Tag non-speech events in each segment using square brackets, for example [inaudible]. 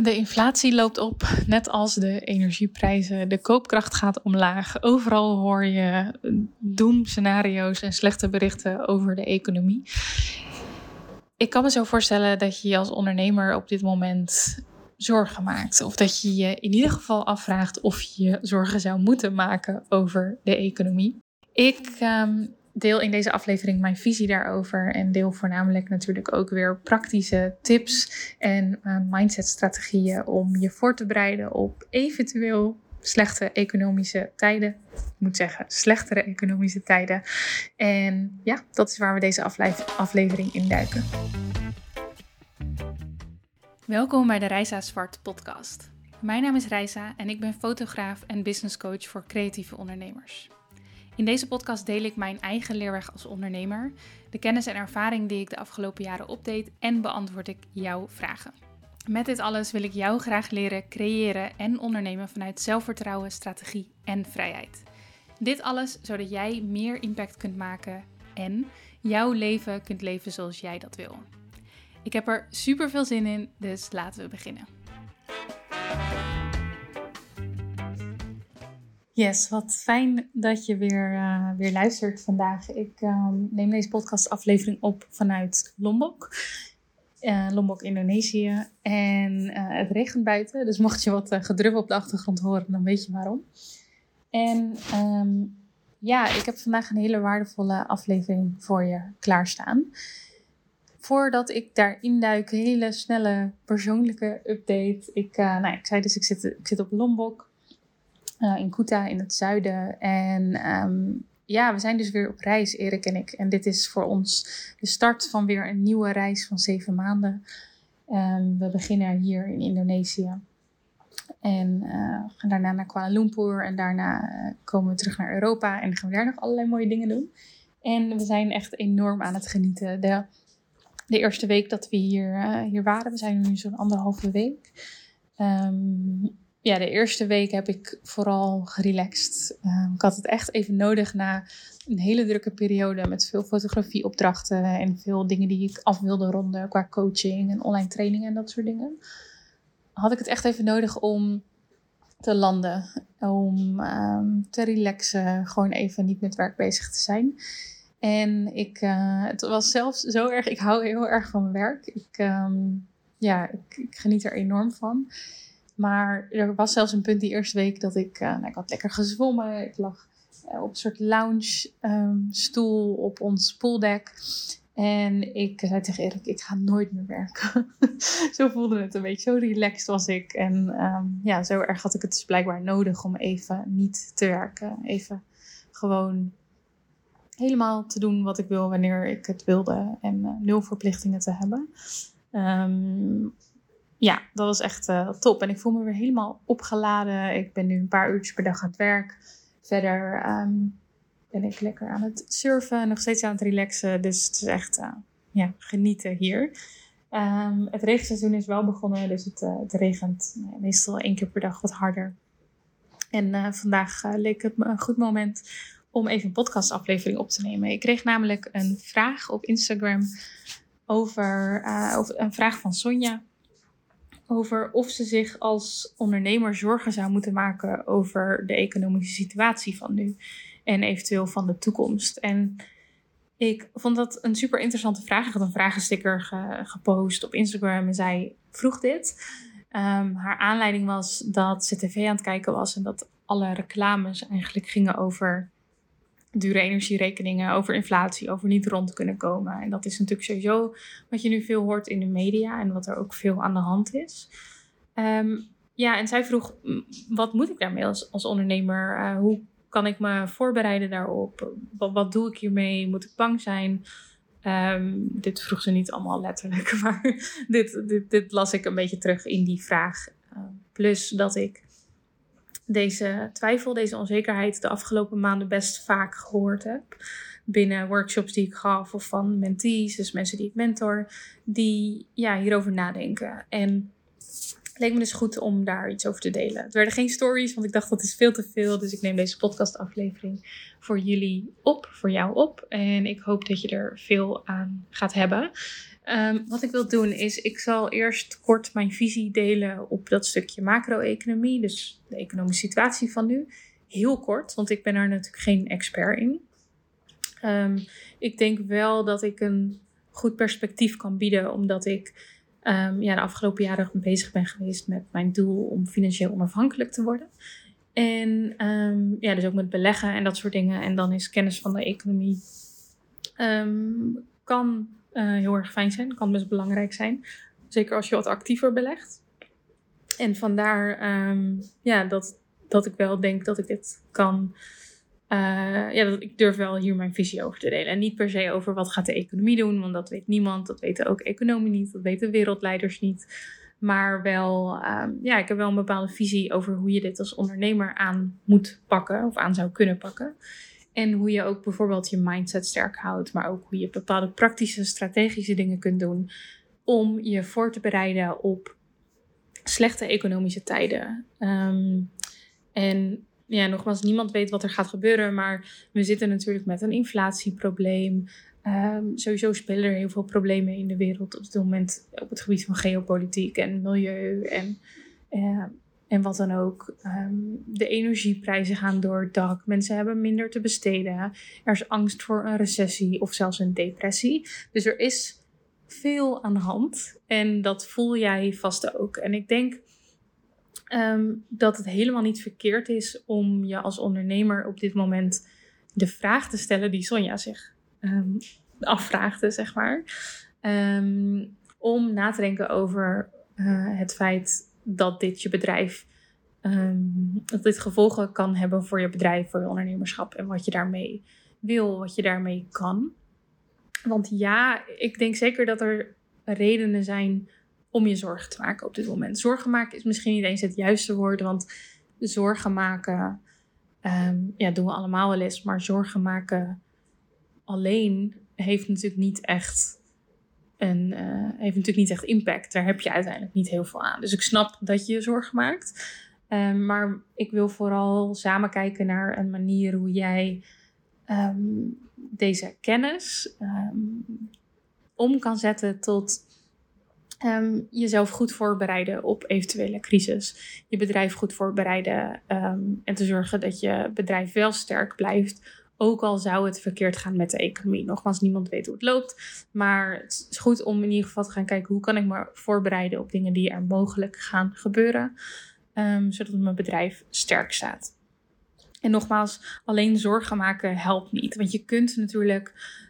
De inflatie loopt op, net als de energieprijzen. De koopkracht gaat omlaag. Overal hoor je doemscenario's en slechte berichten over de economie. Ik kan me zo voorstellen dat je je als ondernemer op dit moment zorgen maakt. Of dat je je in ieder geval afvraagt of je zorgen zou moeten maken over de economie. Ik ehm, deel in deze aflevering mijn visie daarover en deel voornamelijk natuurlijk ook weer praktische tips en uh, mindset-strategieën om je voor te bereiden op eventueel slechte economische tijden. Ik moet zeggen, slechtere economische tijden. En ja, dat is waar we deze aflevering induiken. Welkom bij de Reisa Zwart podcast. Mijn naam is Reisa en ik ben fotograaf en business coach voor creatieve ondernemers. In deze podcast deel ik mijn eigen leerweg als ondernemer, de kennis en ervaring die ik de afgelopen jaren opdeed en beantwoord ik jouw vragen. Met dit alles wil ik jou graag leren creëren en ondernemen vanuit zelfvertrouwen, strategie en vrijheid. Dit alles zodat jij meer impact kunt maken en jouw leven kunt leven zoals jij dat wil. Ik heb er super veel zin in, dus laten we beginnen. Yes, wat fijn dat je weer, uh, weer luistert vandaag. Ik um, neem deze podcastaflevering op vanuit Lombok. Uh, Lombok, Indonesië. En uh, het regent buiten, dus mocht je wat gedrup op de achtergrond horen, dan weet je waarom. En um, ja, ik heb vandaag een hele waardevolle aflevering voor je klaarstaan. Voordat ik daarin duik, hele snelle persoonlijke update. Ik, nou, ik zei dus, ik zit, ik zit op Lombok. Uh, in Kuta in het zuiden. En um, ja, we zijn dus weer op reis, Erik en ik. En dit is voor ons de start van weer een nieuwe reis van zeven maanden. Um, we beginnen hier in Indonesië. En uh, gaan daarna naar Kuala Lumpur. En daarna uh, komen we terug naar Europa. En gaan we daar nog allerlei mooie dingen doen. En we zijn echt enorm aan het genieten. De, de eerste week dat we hier, hier waren, we zijn nu zo'n anderhalve week. Um, ja, de eerste week heb ik vooral gerelaxed. Uh, ik had het echt even nodig na een hele drukke periode met veel fotografieopdrachten en veel dingen die ik af wilde ronden qua coaching en online trainingen en dat soort dingen. Had ik het echt even nodig om te landen, om um, te relaxen, gewoon even niet met werk bezig te zijn. En ik, uh, het was zelfs zo erg, ik hou heel erg van mijn werk. Ik, um, ja, ik geniet er enorm van. Maar er was zelfs een punt die eerste week dat ik, uh, nou, ik had lekker gezwommen. Ik lag uh, op een soort lounge um, stoel op ons pooldek. En ik zei tegen Erik, ik ga nooit meer werken. [laughs] zo voelde het een beetje, zo relaxed was ik. En um, ja, zo erg had ik het dus blijkbaar nodig om even niet te werken. Even gewoon helemaal te doen wat ik wil wanneer ik het wilde. En uh, nul verplichtingen te hebben. Um, ja, dat was echt uh, top. En ik voel me weer helemaal opgeladen. Ik ben nu een paar uurtjes per dag aan het werk. Verder um, ben ik lekker aan het surfen, nog steeds aan het relaxen. Dus het is echt uh, ja, genieten hier. Um, het regenseizoen is wel begonnen, dus het, uh, het regent meestal één keer per dag wat harder. En vandaag leek het me een goed moment om even een podcastaflevering op te nemen. Ik kreeg namelijk een vraag op Instagram over, over een vraag van Sonja over of ze zich als ondernemer zorgen zou moeten maken over de economische situatie van nu en eventueel van de toekomst. En ik vond dat een super interessante vraag. Ik had een vragensticker gepost op Instagram en zij vroeg dit. Um, haar aanleiding was dat ze tv aan het kijken was en dat alle reclames eigenlijk gingen over dure energierekeningen, over inflatie, over niet rond kunnen komen. En dat is natuurlijk sowieso wat je nu veel hoort in de media en wat er ook veel aan de hand is. Um, ja, en zij vroeg, wat moet ik daarmee als, als ondernemer? Uh, hoe kan ik me voorbereiden daarop? Wat, doe ik hiermee? Moet ik bang zijn? Um, dit vroeg ze niet allemaal letterlijk, [laughs] maar dit, dit, dit las ik een beetje terug in die vraag. Uh, plus dat ik deze twijfel, deze onzekerheid de afgelopen maanden best vaak gehoord heb. Binnen workshops die ik gaf of van mentees, dus mensen die ik mentor, die ja, hierover nadenken. En het leek me dus goed om daar iets over te delen. Het werden geen stories, want ik dacht dat is veel te veel. Dus ik neem deze podcastaflevering voor jullie op, voor jou op. En ik hoop dat je er veel aan gaat hebben. Ehm, wat ik wil doen is, ik zal eerst kort mijn visie delen op dat stukje macro-economie, dus de economische situatie van nu. Heel kort, want ik ben er natuurlijk geen expert in. Ehm, ik denk wel dat ik een goed perspectief kan bieden, omdat ik um, ja, de afgelopen jaren bezig ben geweest met mijn doel om financieel onafhankelijk te worden. En ja, dus ook met beleggen en dat soort dingen. En dan is kennis van de economie kan uh, heel erg fijn zijn, kan best belangrijk zijn. Zeker als je wat actiever belegt. En vandaar ja, dat, dat ik wel denk dat ik dit kan uh, ja, dat, ik durf wel hier mijn visie over te delen. En niet per se over wat gaat de economie doen, want dat weet niemand. Dat weten ook economen niet, dat weten wereldleiders niet. Maar wel, um, ja, ik heb wel een bepaalde visie over hoe je dit als ondernemer aan moet pakken of aan zou kunnen pakken. En hoe je ook bijvoorbeeld je mindset sterk houdt, maar ook hoe je bepaalde praktische, strategische dingen kunt doen om je voor te bereiden op slechte economische tijden. Um, en ja, nogmaals, niemand weet wat er gaat gebeuren. Maar we zitten natuurlijk met een inflatieprobleem. Um, sowieso spelen er heel veel problemen in de wereld op dit moment op het gebied van geopolitiek en milieu en, uh, en wat dan ook. Um, de energieprijzen gaan door het dak. Mensen hebben minder te besteden. Er is angst voor een recessie of zelfs een depressie. Dus er is veel aan de hand en dat voel jij vast ook. En ik denk Ehm, dat het helemaal niet verkeerd is om je als ondernemer op dit moment de vraag te stellen die Sonja zich um, afvraagde, zeg maar. Ehm, om na te denken over uh, het feit dat dit je bedrijf, dat dit gevolgen kan hebben voor je bedrijf, voor je ondernemerschap en wat je daarmee wil, wat je daarmee kan. Want ja, ik denk zeker dat er redenen zijn om je zorgen te maken op dit moment. Zorgen maken is misschien niet eens het juiste woord, want zorgen maken, um, ja, doen we allemaal wel eens, maar zorgen maken alleen heeft natuurlijk niet echt een, uh, heeft natuurlijk niet echt impact. Daar heb je uiteindelijk niet heel veel aan. Dus ik snap dat je je zorgen maakt. Um, maar ik wil vooral samen kijken naar een manier hoe jij um, deze kennis om kan zetten tot jezelf goed voorbereiden op eventuele crisis. Je bedrijf goed voorbereiden en te zorgen dat je bedrijf wel sterk blijft. Ook al zou het verkeerd gaan met de economie. Nogmaals, niemand weet hoe het loopt. Maar het is goed om in ieder geval te gaan kijken hoe kan ik me voorbereiden op dingen die er mogelijk gaan gebeuren. Um, zodat mijn bedrijf sterk staat. En nogmaals, alleen zorgen maken helpt niet. Want je kunt natuurlijk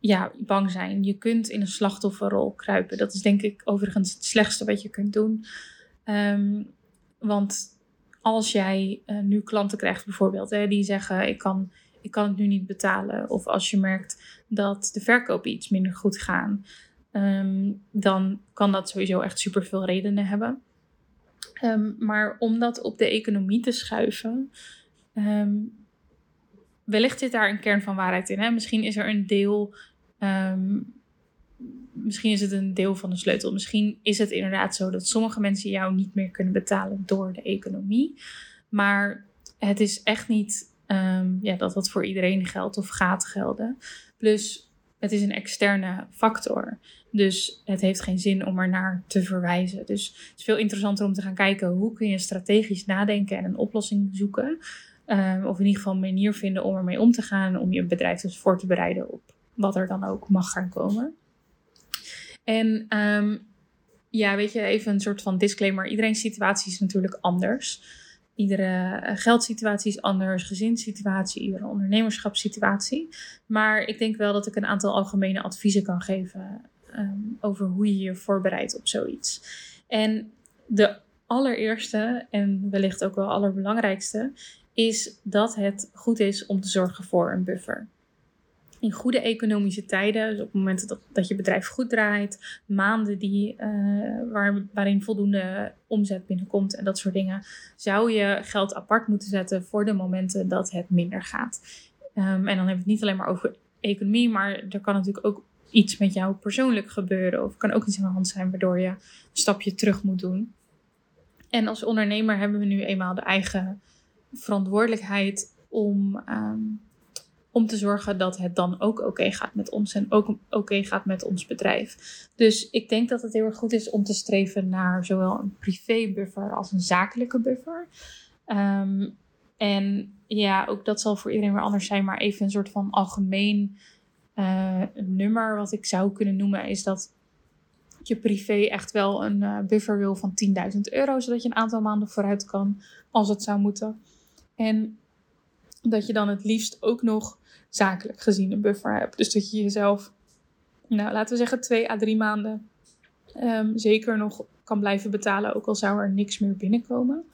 ja, bang zijn. Je kunt in een slachtofferrol kruipen. Dat is denk ik overigens het slechtste wat je kunt doen. Um, want als jij uh, nu klanten krijgt bijvoorbeeld, hè, die zeggen ik kan, ik kan het nu niet betalen. Of als je merkt dat de verkopen iets minder goed gaan. Um, dan kan dat sowieso echt super veel redenen hebben. Um, maar om dat op de economie te schuiven, wellicht zit daar een kern van waarheid in. Hè? Misschien is er een deel misschien is het een deel van de sleutel. Misschien is het inderdaad zo dat sommige mensen jou niet meer kunnen betalen door de economie. Maar het is echt niet um, ja, dat dat voor iedereen geldt of gaat gelden. Plus, het is een externe factor. Dus het heeft geen zin om er naar te verwijzen. Dus het is veel interessanter om te gaan kijken hoe kun je strategisch nadenken en een oplossing zoeken. Um, of in ieder geval een manier vinden om ermee om te gaan. Om je bedrijf dus voor te bereiden op wat er dan ook mag gaan komen. En um, ja, weet je, even een soort van disclaimer. Iedereen's situatie is natuurlijk anders. Iedere eh, geldsituatie is anders, gezinssituatie, iedere ondernemerschapssituatie. Maar ik denk wel dat ik een aantal algemene adviezen kan geven um, over hoe je je voorbereidt op zoiets. En de allereerste en wellicht ook wel allerbelangrijkste is dat het goed is om te zorgen voor een buffer in goede economische tijden, dus op momenten dat, dat je bedrijf goed draait, maanden die, waar, waarin voldoende omzet binnenkomt en dat soort dingen, zou je geld apart moeten zetten voor de momenten dat het minder gaat. Um, en dan hebben we het niet alleen maar over economie, maar er kan natuurlijk ook iets met jou persoonlijk gebeuren. Of kan ook iets aan de hand zijn waardoor je een stapje terug moet doen. En als ondernemer hebben we nu eenmaal de eigen verantwoordelijkheid om. Um, Om te zorgen dat het dan ook oké gaat met ons en ook oké gaat met ons bedrijf. Dus ik denk dat het heel erg goed is om te streven naar zowel een privé buffer als een zakelijke buffer. Ehm, en ja, ook dat zal voor iedereen weer anders zijn, maar even een soort van algemeen uh, nummer wat ik zou kunnen noemen is dat je privé echt wel een uh, buffer wil van 10.000 euro, zodat je een aantal maanden vooruit kan als het zou moeten. En dat je dan het liefst ook nog zakelijk gezien een buffer hebt. Dus dat je jezelf, nou laten we zeggen, twee à drie maanden um, zeker nog kan blijven betalen, ook al zou er niks meer binnenkomen.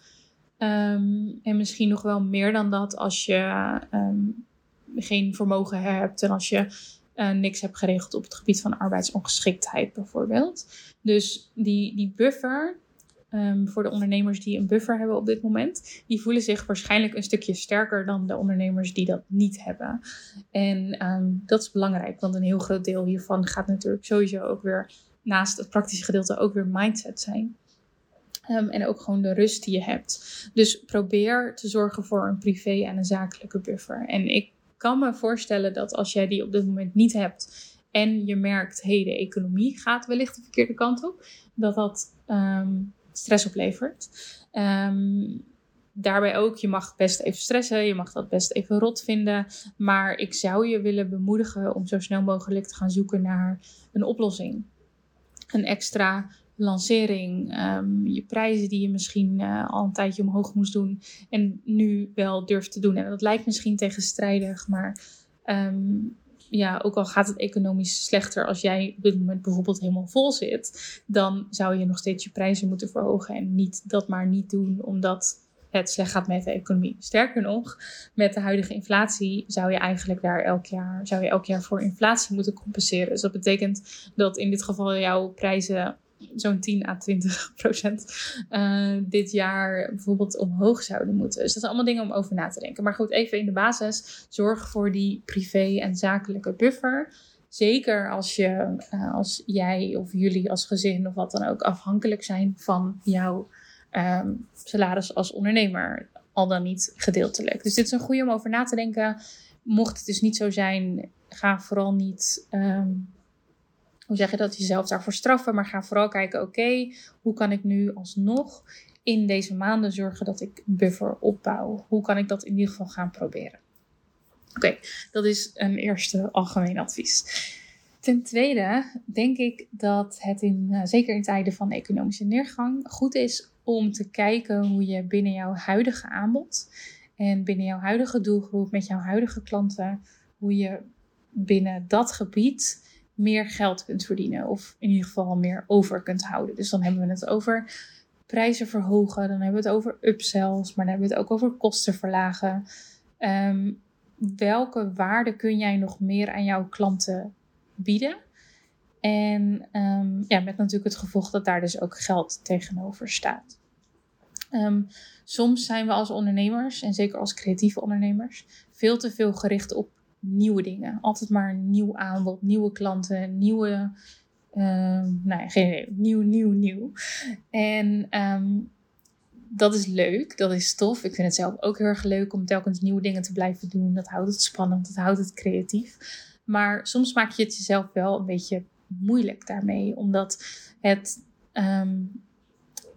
Um, en misschien nog wel meer dan dat als je um, geen vermogen hebt en als je uh, niks hebt geregeld op het gebied van arbeidsongeschiktheid bijvoorbeeld. Dus die, die buffer, um, voor de ondernemers die een buffer hebben op dit moment, die voelen zich waarschijnlijk een stukje sterker dan de ondernemers die dat niet hebben. En um, dat is belangrijk, want een heel groot deel hiervan gaat natuurlijk sowieso ook weer naast het praktische gedeelte ook weer mindset zijn. Um, en ook gewoon de rust die je hebt. Dus probeer te zorgen voor een privé en een zakelijke buffer. En ik kan me voorstellen dat als jij die op dit moment niet hebt en je merkt, hé, hey, de economie gaat wellicht de verkeerde kant op, dat dat stress oplevert. Um, daarbij ook, je mag best even stressen, je mag dat best even rot vinden, maar ik zou je willen bemoedigen om zo snel mogelijk te gaan zoeken naar een oplossing. Een extra lancering, um, je prijzen die je misschien uh, al een tijdje omhoog moest doen en nu wel durft te doen. En dat lijkt misschien tegenstrijdig, maar um, ja, ook al gaat het economisch slechter als jij op dit moment bijvoorbeeld helemaal vol zit, dan zou je nog steeds je prijzen moeten verhogen en niet dat maar niet doen omdat het slecht gaat met de economie. Sterker nog, met de huidige inflatie zou je eigenlijk daar elk jaar, zou je elk jaar voor inflatie moeten compenseren. Dus dat betekent dat in dit geval jouw prijzen zo'n 10 à 20 [laughs] procent uh, dit jaar bijvoorbeeld omhoog zouden moeten. Dus dat zijn allemaal dingen om over na te denken. Maar goed, even in de basis, zorg voor die privé en zakelijke buffer. Zeker als, je, uh, als jij of jullie als gezin of wat dan ook afhankelijk zijn van jouw um, salaris als ondernemer. Al dan niet gedeeltelijk. Dus dit is een goede om over na te denken. Mocht het dus niet zo zijn, ga vooral niet um, hoe zeg je dat, jezelf daarvoor straffen, maar ga vooral kijken, oké, hoe kan ik nu alsnog in deze maanden zorgen dat ik buffer opbouw? Hoe kan ik dat in ieder geval gaan proberen? Oké, dat is een eerste algemeen advies. Ten tweede denk ik dat het in, uh, zeker in tijden van economische neergang, goed is om te kijken hoe je binnen jouw huidige aanbod en binnen jouw huidige doelgroep, met jouw huidige klanten, hoe je binnen dat gebied meer geld kunt verdienen. Of in ieder geval meer over kunt houden. Dus dan hebben we het over prijzen verhogen. Dan hebben we het over upsells. Maar dan hebben we het ook over kosten verlagen. Um, welke waarde kun jij nog meer aan jouw klanten bieden? En um, ja, met natuurlijk het gevolg dat daar dus ook geld tegenover staat. Um, soms zijn we als ondernemers, en zeker als creatieve ondernemers, veel te veel gericht op nieuwe dingen. Altijd maar een nieuw aanbod, nieuwe klanten, nieuwe. Uh, nee, geen idee. Nieuw, nieuw, nieuw. En um, dat is leuk, dat is tof. Ik vind het zelf ook heel erg leuk om telkens nieuwe dingen te blijven doen. Dat houdt het spannend, dat houdt het creatief. Maar soms maak je het jezelf wel een beetje moeilijk daarmee, omdat het um,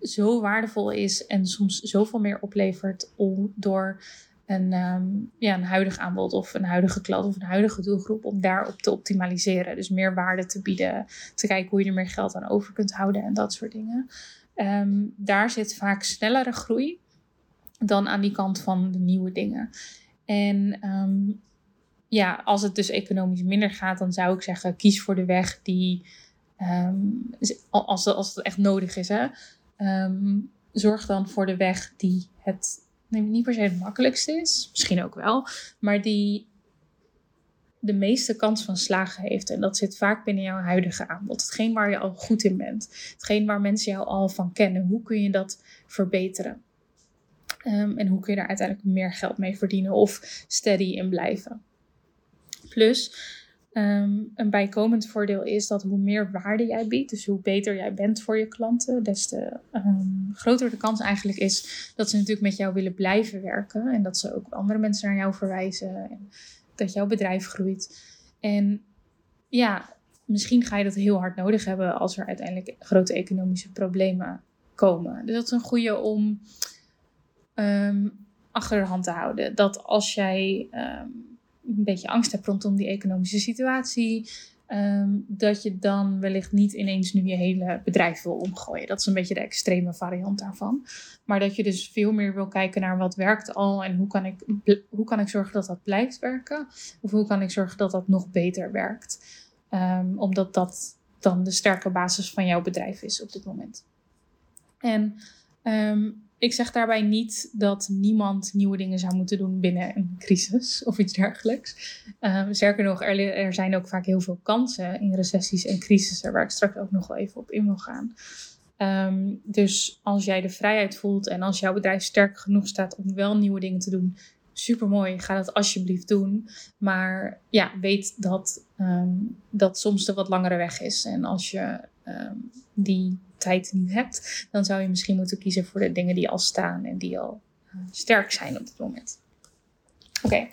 zo waardevol is en soms zoveel meer oplevert om door een, um, ja, een huidig aanbod of een huidige klant of een huidige doelgroep om daarop te optimaliseren. Dus meer waarde te bieden, te kijken hoe je er meer geld aan over kunt houden en dat soort dingen. Um, daar zit vaak snellere groei dan aan die kant van de nieuwe dingen. En um, ja, als het dus economisch minder gaat, dan zou ik zeggen: kies voor de weg die, als, als het echt nodig is, hè, zorg dan voor de weg die het niet per se het makkelijkste is, misschien ook wel, maar die de meeste kans van slagen heeft. En dat zit vaak binnen jouw huidige aanbod. Hetgeen waar je al goed in bent. Hetgeen waar mensen jou al van kennen. Hoe kun je dat verbeteren? Um, en hoe kun je daar uiteindelijk meer geld mee verdienen of steady in blijven? Plus, Um, een bijkomend voordeel is dat hoe meer waarde jij biedt, dus hoe beter jij bent voor je klanten, des te um, groter de kans eigenlijk is dat ze natuurlijk met jou willen blijven werken en dat ze ook andere mensen naar jou verwijzen. En dat jouw bedrijf groeit. En ja, misschien ga je dat heel hard nodig hebben als er uiteindelijk grote economische problemen komen. Dus dat is een goede om ehm, achter de hand te houden. Dat als jij ehm, een beetje angst hebt rondom die economische situatie, Ehm, dat je dan wellicht niet ineens nu je hele bedrijf wil omgooien. Dat is een beetje de extreme variant daarvan. Maar dat je dus veel meer wil kijken naar wat werkt al en hoe kan ik, hoe kan ik zorgen dat dat blijft werken. Of hoe kan ik zorgen dat dat nog beter werkt. Um, omdat dat dan de sterke basis van jouw bedrijf is op dit moment. En um, ik zeg daarbij niet dat niemand nieuwe dingen zou moeten doen binnen een crisis of iets dergelijks. Um, sterker nog, er, er, zijn ook vaak heel veel kansen in recessies en crisissen, waar ik straks ook nog wel even op in wil gaan. Ehm, dus als jij de vrijheid voelt en als jouw bedrijf sterk genoeg staat om wel nieuwe dingen te doen, super mooi, ga dat alsjeblieft doen. Maar ja, weet dat um, dat soms de wat langere weg is. En als je die tijd niet hebt, dan zou je misschien moeten kiezen voor de dingen die al staan en die al eh, sterk zijn op dit moment. Oké,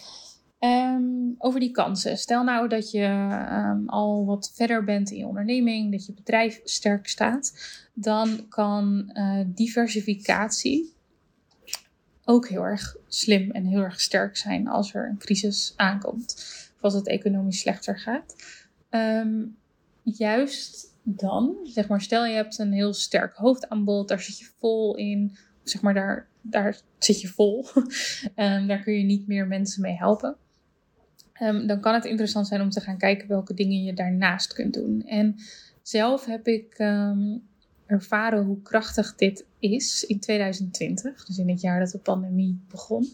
ehm, over die kansen. Stel nou dat je ehm, al wat verder bent in je onderneming, dat je bedrijf sterk staat, dan kan uh, diversificatie ook heel erg slim en heel erg sterk zijn als er een crisis aankomt of als het economisch slechter gaat. Ehm, juist dan, zeg maar, stel je hebt een heel sterk hoofdaanbod, daar zit je vol in, zeg maar, daar, daar zit je vol. um, [laughs] daar kun je niet meer mensen mee helpen. Um, dan kan het interessant zijn om te gaan kijken welke dingen je daarnaast kunt doen. En zelf heb ik um, ervaren hoe krachtig dit is in 2020, dus in het jaar dat de pandemie begon.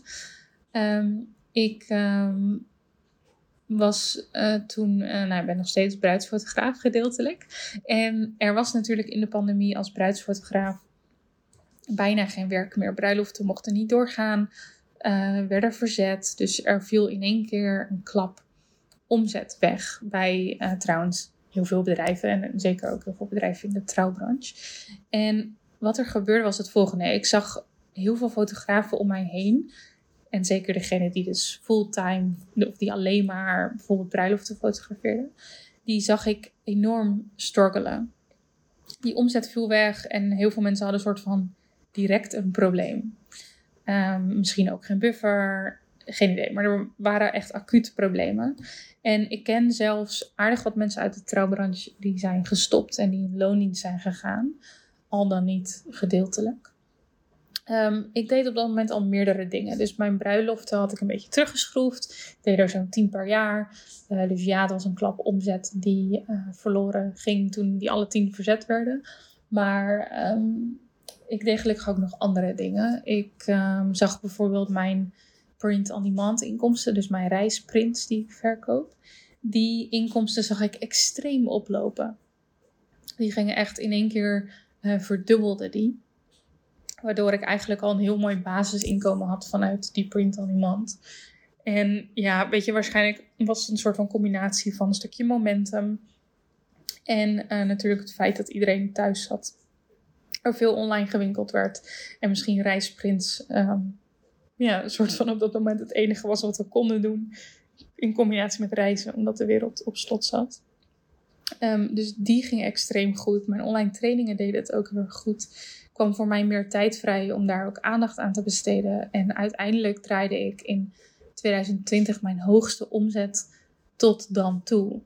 ik was uh, toen, uh, nou, ik ben nog steeds bruidsfotograaf gedeeltelijk. En er was natuurlijk in de pandemie als bruidsfotograaf bijna geen werk meer. Bruiloften mochten niet doorgaan, uh, werden verzet. Dus er viel in één keer een klap omzet weg bij trouwens heel veel bedrijven. En zeker ook heel veel bedrijven in de trouwbranche. En wat er gebeurde was het volgende. Ik zag heel veel fotografen om mij heen en zeker degene die dus fulltime, of die alleen maar bijvoorbeeld bruiloften fotografeerden, die zag ik enorm struggelen. Die omzet viel weg en heel veel mensen hadden een soort van direct een probleem. Um, misschien ook geen buffer, geen idee. Maar er waren echt acute problemen. En ik ken zelfs aardig wat mensen uit de trouwbranche die zijn gestopt en die in loondienst zijn gegaan. Al dan niet gedeeltelijk. Um, ik deed op dat moment al meerdere dingen. Dus mijn bruiloften had ik een beetje teruggeschroefd. Ik deed er zo'n tien per jaar. Dus ja, dat was een klap omzet die uh, verloren ging toen die alle tien verzet werden. Maar um, ik deed gelukkig ook nog andere dingen. Ik um, zag bijvoorbeeld mijn print-on-demand inkomsten. Dus mijn reisprints die ik verkoop. Die inkomsten zag ik extreem oplopen. Die gingen echt in één keer uh, verdubbelden die. Waardoor ik eigenlijk al een heel mooi basisinkomen had vanuit die print on demand. En ja, weet je, waarschijnlijk was het een soort van combinatie van een stukje momentum. En uh, natuurlijk het feit dat iedereen thuis zat. Er veel online gewinkeld werd. En misschien reisprints. Um, ja, een soort van op dat moment het enige was wat we konden doen. In combinatie met reizen, omdat de wereld op slot zat. Um, dus die ging extreem goed. Mijn online trainingen deden het ook heel goed kwam voor mij meer tijd vrij om daar ook aandacht aan te besteden. En uiteindelijk draaide ik in 2020 mijn hoogste omzet tot dan toe.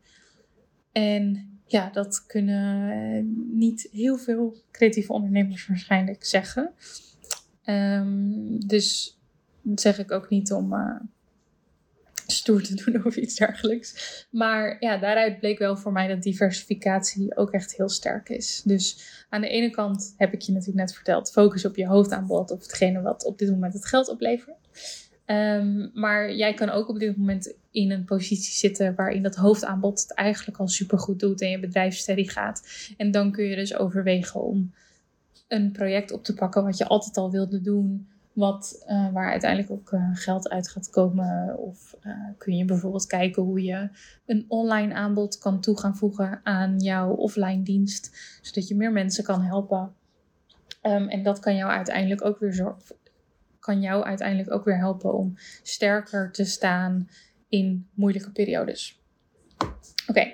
En ja, dat kunnen niet heel veel creatieve ondernemers waarschijnlijk zeggen. Um, dus dat zeg ik ook niet om, uh, [laughs] stoer te doen of iets dergelijks. Maar ja, daaruit bleek wel voor mij dat diversificatie ook echt heel sterk is. Dus aan de ene kant heb ik je natuurlijk net verteld, focus op je hoofdaanbod of hetgene wat op dit moment het geld oplevert. Um, maar jij kan ook op dit moment in een positie zitten waarin dat hoofdaanbod het eigenlijk al supergoed doet en je bedrijf steady gaat. En dan kun je dus overwegen om een project op te pakken wat je altijd al wilde doen wat, uh, waar uiteindelijk ook uh, geld uit gaat komen. Of uh, kun je bijvoorbeeld kijken hoe je een online aanbod kan toe gaan voegen aan jouw offline dienst, zodat je meer mensen kan helpen. Um, en dat kan jou uiteindelijk ook weer zorgen. Kan jou uiteindelijk ook weer helpen om sterker te staan in moeilijke periodes. Oké,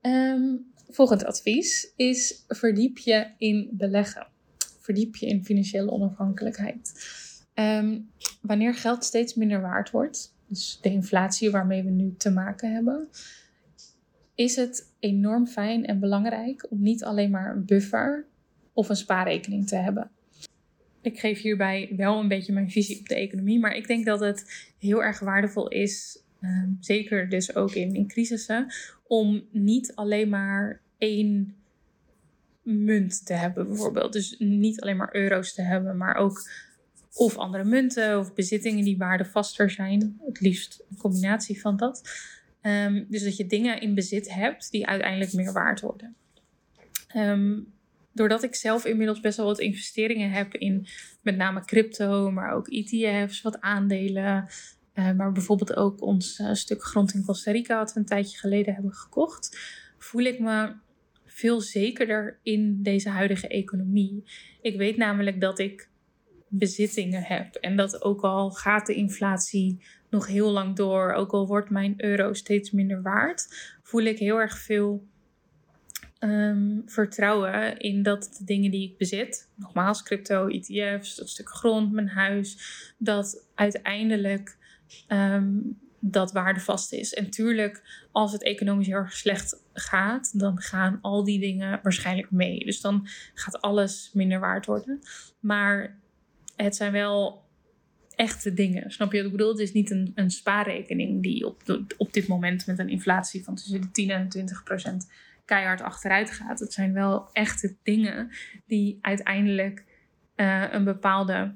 ehm, volgend advies is verdiep je in beleggen. Verdiep je in financiële onafhankelijkheid. Ehm, wanneer geld steeds minder waard wordt, dus de inflatie waarmee we nu te maken hebben, is het enorm fijn en belangrijk om niet alleen maar een buffer of een spaarrekening te hebben. Ik geef hierbij wel een beetje mijn visie op de economie, maar ik denk dat het heel erg waardevol is, ehm, zeker dus ook in, in crisissen, om niet alleen maar één munt te hebben, bijvoorbeeld. Dus niet alleen maar euro's te hebben, maar ook of andere munten of bezittingen die waardevaster zijn. Het liefst een combinatie van dat. Ehm, dus dat je dingen in bezit hebt die uiteindelijk meer waard worden. Um, doordat ik zelf inmiddels best wel wat investeringen heb in met name crypto, maar ook ETF's, wat aandelen. Uh, maar bijvoorbeeld ook ons uh, stuk grond in Costa Rica, wat we een tijdje geleden hebben gekocht, voel ik me veel zekerder in deze huidige economie. Ik weet namelijk dat ik bezittingen heb. En dat ook al gaat de inflatie nog heel lang door, ook al wordt mijn euro steeds minder waard, voel ik heel erg veel um, vertrouwen in dat de dingen die ik bezit, nogmaals crypto, ETF's, dat stuk grond, mijn huis, dat uiteindelijk um, dat waardevast is. En tuurlijk, als het economisch heel erg slecht gaat, dan gaan al die dingen waarschijnlijk mee. Dus dan gaat alles minder waard worden. Maar het zijn wel echte dingen. Snap je wat ik bedoel? Het is niet een, een spaarrekening die op, op dit moment met een inflatie van tussen de 10 en 20 procent keihard achteruit gaat. Het zijn wel echte dingen die uiteindelijk uh, een bepaalde,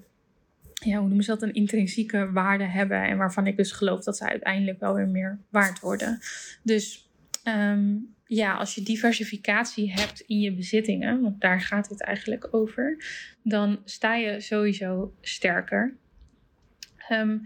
ja, hoe noemen ze dat, een intrinsieke waarde hebben. En waarvan ik dus geloof dat ze uiteindelijk wel weer meer waard worden. Dus um, ja, als je diversificatie hebt in je bezittingen, want daar gaat het eigenlijk over, dan sta je sowieso sterker. Um,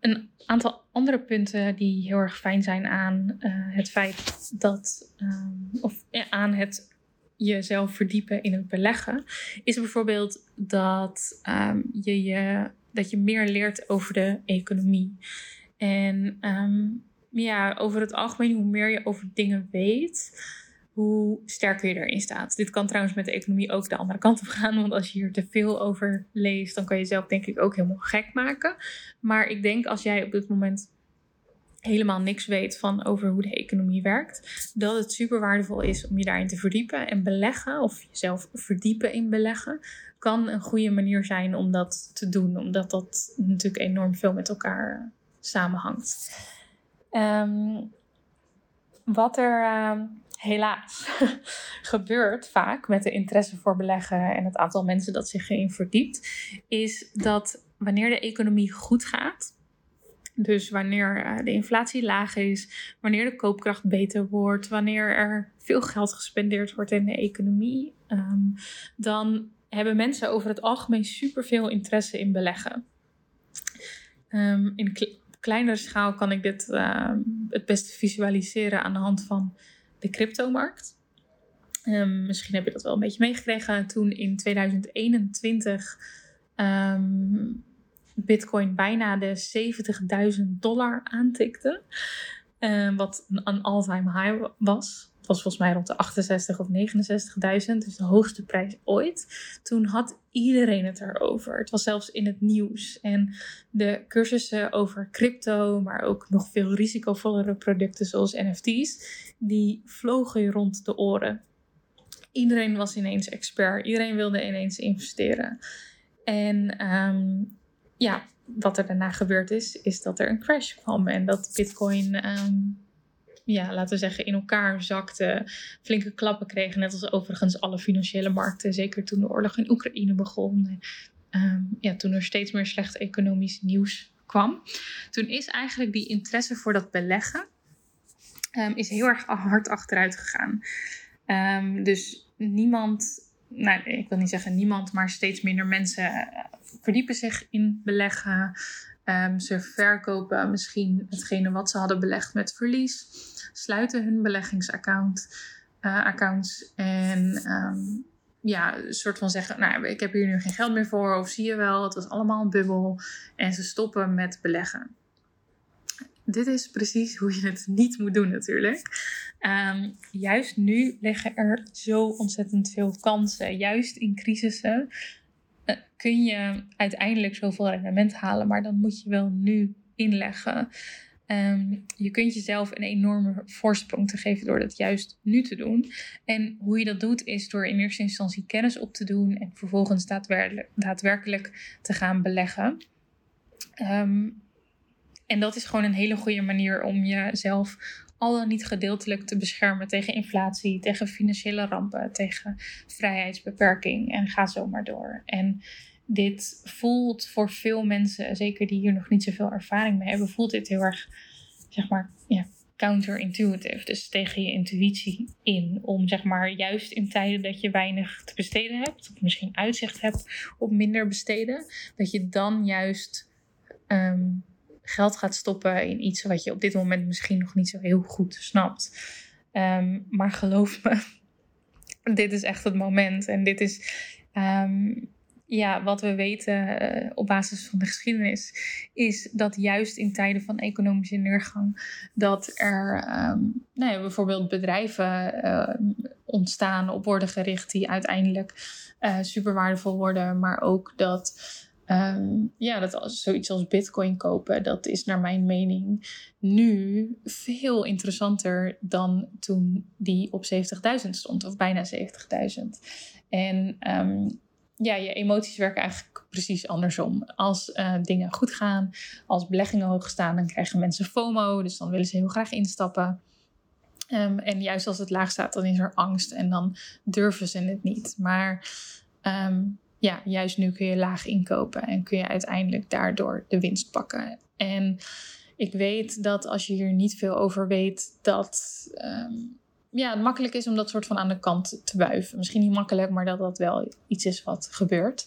een aantal andere punten die heel erg fijn zijn aan uh, het feit dat, um, of aan het jezelf verdiepen in het beleggen, is bijvoorbeeld dat, um, je, je, dat je meer leert over de economie. En um, ja, over het algemeen, hoe meer je over dingen weet, hoe sterker je erin staat. Dit kan trouwens met de economie ook de andere kant op gaan. Want als je hier te veel over leest, dan kan je jezelf denk ik ook helemaal gek maken. Maar ik denk als jij op dit moment helemaal niks weet van over hoe de economie werkt, dat het super waardevol is om je daarin te verdiepen en beleggen of jezelf verdiepen in beleggen kan een goede manier zijn om dat te doen, omdat dat natuurlijk enorm veel met elkaar samenhangt. Um, wat er uh, helaas [laughs] gebeurt vaak met de interesse voor beleggen en het aantal mensen dat zich erin verdiept, is dat wanneer de economie goed gaat, dus wanneer uh, de inflatie laag is, wanneer de koopkracht beter wordt, wanneer er veel geld gespendeerd wordt in de economie, um, dan hebben mensen over het algemeen superveel interesse in beleggen. Um, in kleinere schaal kan ik dit uh, het beste visualiseren aan de hand van de cryptomarkt. Um, misschien heb je dat wel een beetje meegekregen toen in 2021 um, Bitcoin bijna de 70.000 dollar aantikte. Wat een all-time high was. Het was volgens mij rond de 68 of 69.000, dus de hoogste prijs ooit. Toen had iedereen het erover. Het was zelfs in het nieuws. En de cursussen over crypto, maar ook nog veel risicovollere producten zoals NFT's, die vlogen rond de oren. Iedereen was ineens expert. Iedereen wilde ineens investeren. En um, ja, wat er daarna gebeurd is, is dat er een crash kwam en dat Bitcoin. Um, ja, laten we zeggen, in elkaar zakte, flinke klappen kregen. Net als overigens alle financiële markten, zeker toen de oorlog in Oekraïne begon. Um, ja, toen er steeds meer slecht economisch nieuws kwam. Toen is eigenlijk die interesse voor dat beleggen um, is heel erg hard achteruit gegaan. Um, dus niemand, nou, ik wil niet zeggen niemand, maar steeds minder mensen eh, verdiepen zich in beleggen. Um, ze verkopen misschien hetgene wat ze hadden belegd met verlies sluiten hun beleggingsaccount. Uh, accounts en um, ja, een soort van zeggen: Nou, ik heb hier nu geen geld meer voor, of zie je wel, het was allemaal een bubbel. En ze stoppen met beleggen. dit is precies hoe je het niet moet doen natuurlijk. Ehm, juist nu liggen er zo ontzettend veel kansen. Juist in crisissen kun je uiteindelijk zoveel rendement halen, maar dan moet je wel nu inleggen. Um, je kunt jezelf een enorme voorsprong te geven door dat juist nu te doen. En hoe je dat doet is door in eerste instantie kennis op te doen en vervolgens daadwerkelijk, te gaan beleggen. Um, en dat is gewoon een hele goede manier om jezelf al niet gedeeltelijk te beschermen tegen inflatie, tegen financiële rampen, tegen vrijheidsbeperking en ga zo maar door. En dit voelt voor veel mensen, zeker die hier nog niet zoveel ervaring mee hebben, voelt dit heel erg, zeg maar, ja, counterintuitive. Dus tegen je intuïtie in. Om zeg maar juist in tijden dat je weinig te besteden hebt, of misschien uitzicht hebt op minder besteden, dat je dan juist ehm, geld gaat stoppen in iets wat je op dit moment misschien nog niet zo heel goed snapt. Ehm, maar geloof me, [laughs] dit is echt het moment. En dit is ehm, ja, wat we weten uh, op basis van de geschiedenis. Is dat juist in tijden van economische neergang. dat er um, nou ja, bijvoorbeeld bedrijven uh, ontstaan op worden gericht. die uiteindelijk uh, super waardevol worden. Maar ook dat Um, ja, dat als, zoiets als Bitcoin kopen, dat is naar mijn mening nu veel interessanter dan toen die op 70.000 stond, of bijna 70.000. En um, ja, je emoties werken eigenlijk precies andersom. Als uh, dingen goed gaan, als beleggingen hoog staan, dan krijgen mensen FOMO, dus dan willen ze heel graag instappen. Um, en juist als het laag staat, dan is er angst en dan durven ze het niet. Maar ja, juist nu kun je laag inkopen en kun je uiteindelijk daardoor de winst pakken. En ik weet dat als je hier niet veel over weet, dat um, ja, het makkelijk is om dat soort van aan de kant te wuiven. Misschien niet makkelijk, maar dat dat wel iets is wat gebeurt.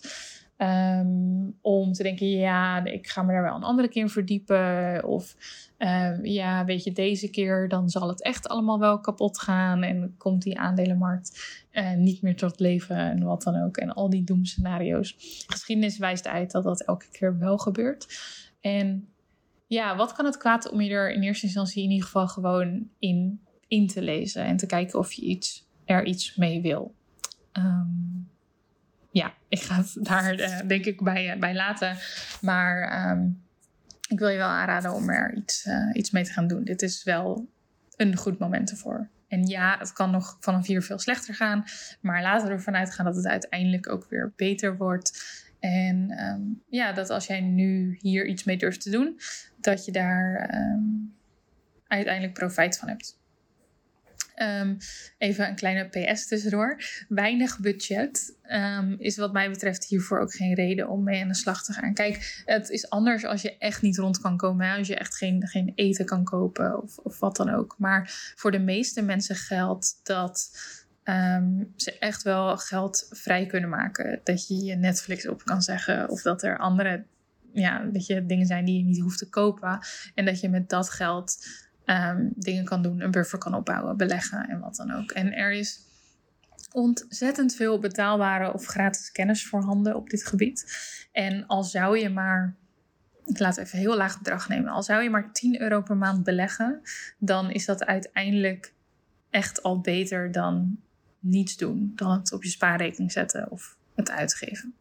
Um, om te denken, ja, ik ga me daar wel een andere keer in verdiepen. Of um, ja, weet je, deze keer dan zal het echt allemaal wel kapot gaan. En komt die aandelenmarkt uh, niet meer tot leven en wat dan ook. En al die doemscenario's. Geschiedenis wijst uit dat dat elke keer wel gebeurt. En ja, wat kan het kwaad om je er in eerste instantie in ieder geval gewoon in, in te lezen. En te kijken of je iets, er iets mee wil. Um, ja, ik ga het daar uh, denk ik bij, uh, bij laten. Maar um, ik wil je wel aanraden om er iets, uh, iets mee te gaan doen. Dit is wel een goed moment ervoor. En ja, het kan nog vanaf hier veel slechter gaan. Maar laten we ervan uitgaan dat het uiteindelijk ook weer beter wordt. En um, ja, dat als jij nu hier iets mee durft te doen, dat je daar um, uiteindelijk profijt van hebt. Um, even een kleine PS tussendoor. Weinig budget um, is wat mij betreft hiervoor ook geen reden om mee aan de slag te gaan. Kijk, het is anders als je echt niet rond kan komen. Als je echt geen, geen eten kan kopen of, of wat dan ook. Maar voor de meeste mensen geldt dat um, ze echt wel geld vrij kunnen maken. Dat je je Netflix op kan zeggen. Of dat er andere ja, dat je, dingen zijn die je niet hoeft te kopen. En dat je met dat geld um, dingen kan doen, een buffer kan opbouwen, beleggen en wat dan ook. En er is ontzettend veel betaalbare of gratis kennis voorhanden op dit gebied. En al zou je maar, ik laat even heel laag bedrag nemen, al zou je maar 10 euro per maand beleggen, dan is dat uiteindelijk echt al beter dan niets doen, dan het op je spaarrekening zetten of het uitgeven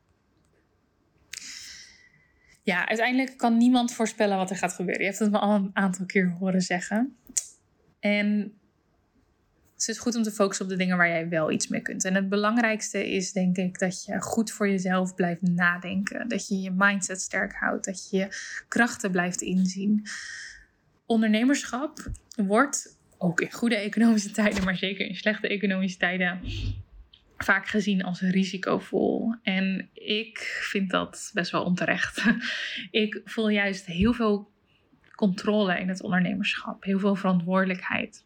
ja, uiteindelijk kan niemand voorspellen wat er gaat gebeuren. Je hebt het me al een aantal keer horen zeggen. En het is goed om te focussen op de dingen waar jij wel iets mee kunt. En het belangrijkste is denk ik dat je goed voor jezelf blijft nadenken. Dat je je mindset sterk houdt. Dat je je krachten blijft inzien. Ondernemerschap wordt ook in goede economische tijden, maar zeker in slechte economische tijden vaak gezien als risicovol. En ik vind dat best wel onterecht. [laughs] ik voel juist heel veel controle in het ondernemerschap, heel veel verantwoordelijkheid.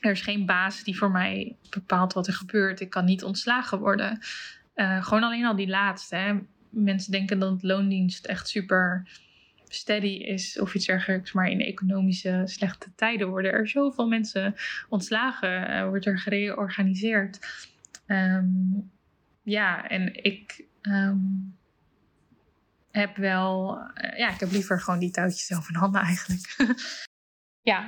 Er is geen baas die voor mij bepaalt wat er gebeurt. Ik kan niet ontslagen worden. Uh, gewoon alleen al die laatste. Hè. Mensen denken dat loondienst echt super steady is of iets dergelijks. Maar in economische slechte tijden worden er zoveel mensen ontslagen. Uh, wordt er gereorganiseerd. Um, ja, en ik. Um, heb wel, eh, ja, ik heb liever gewoon die touwtjes zelf in handen eigenlijk. [laughs] ja,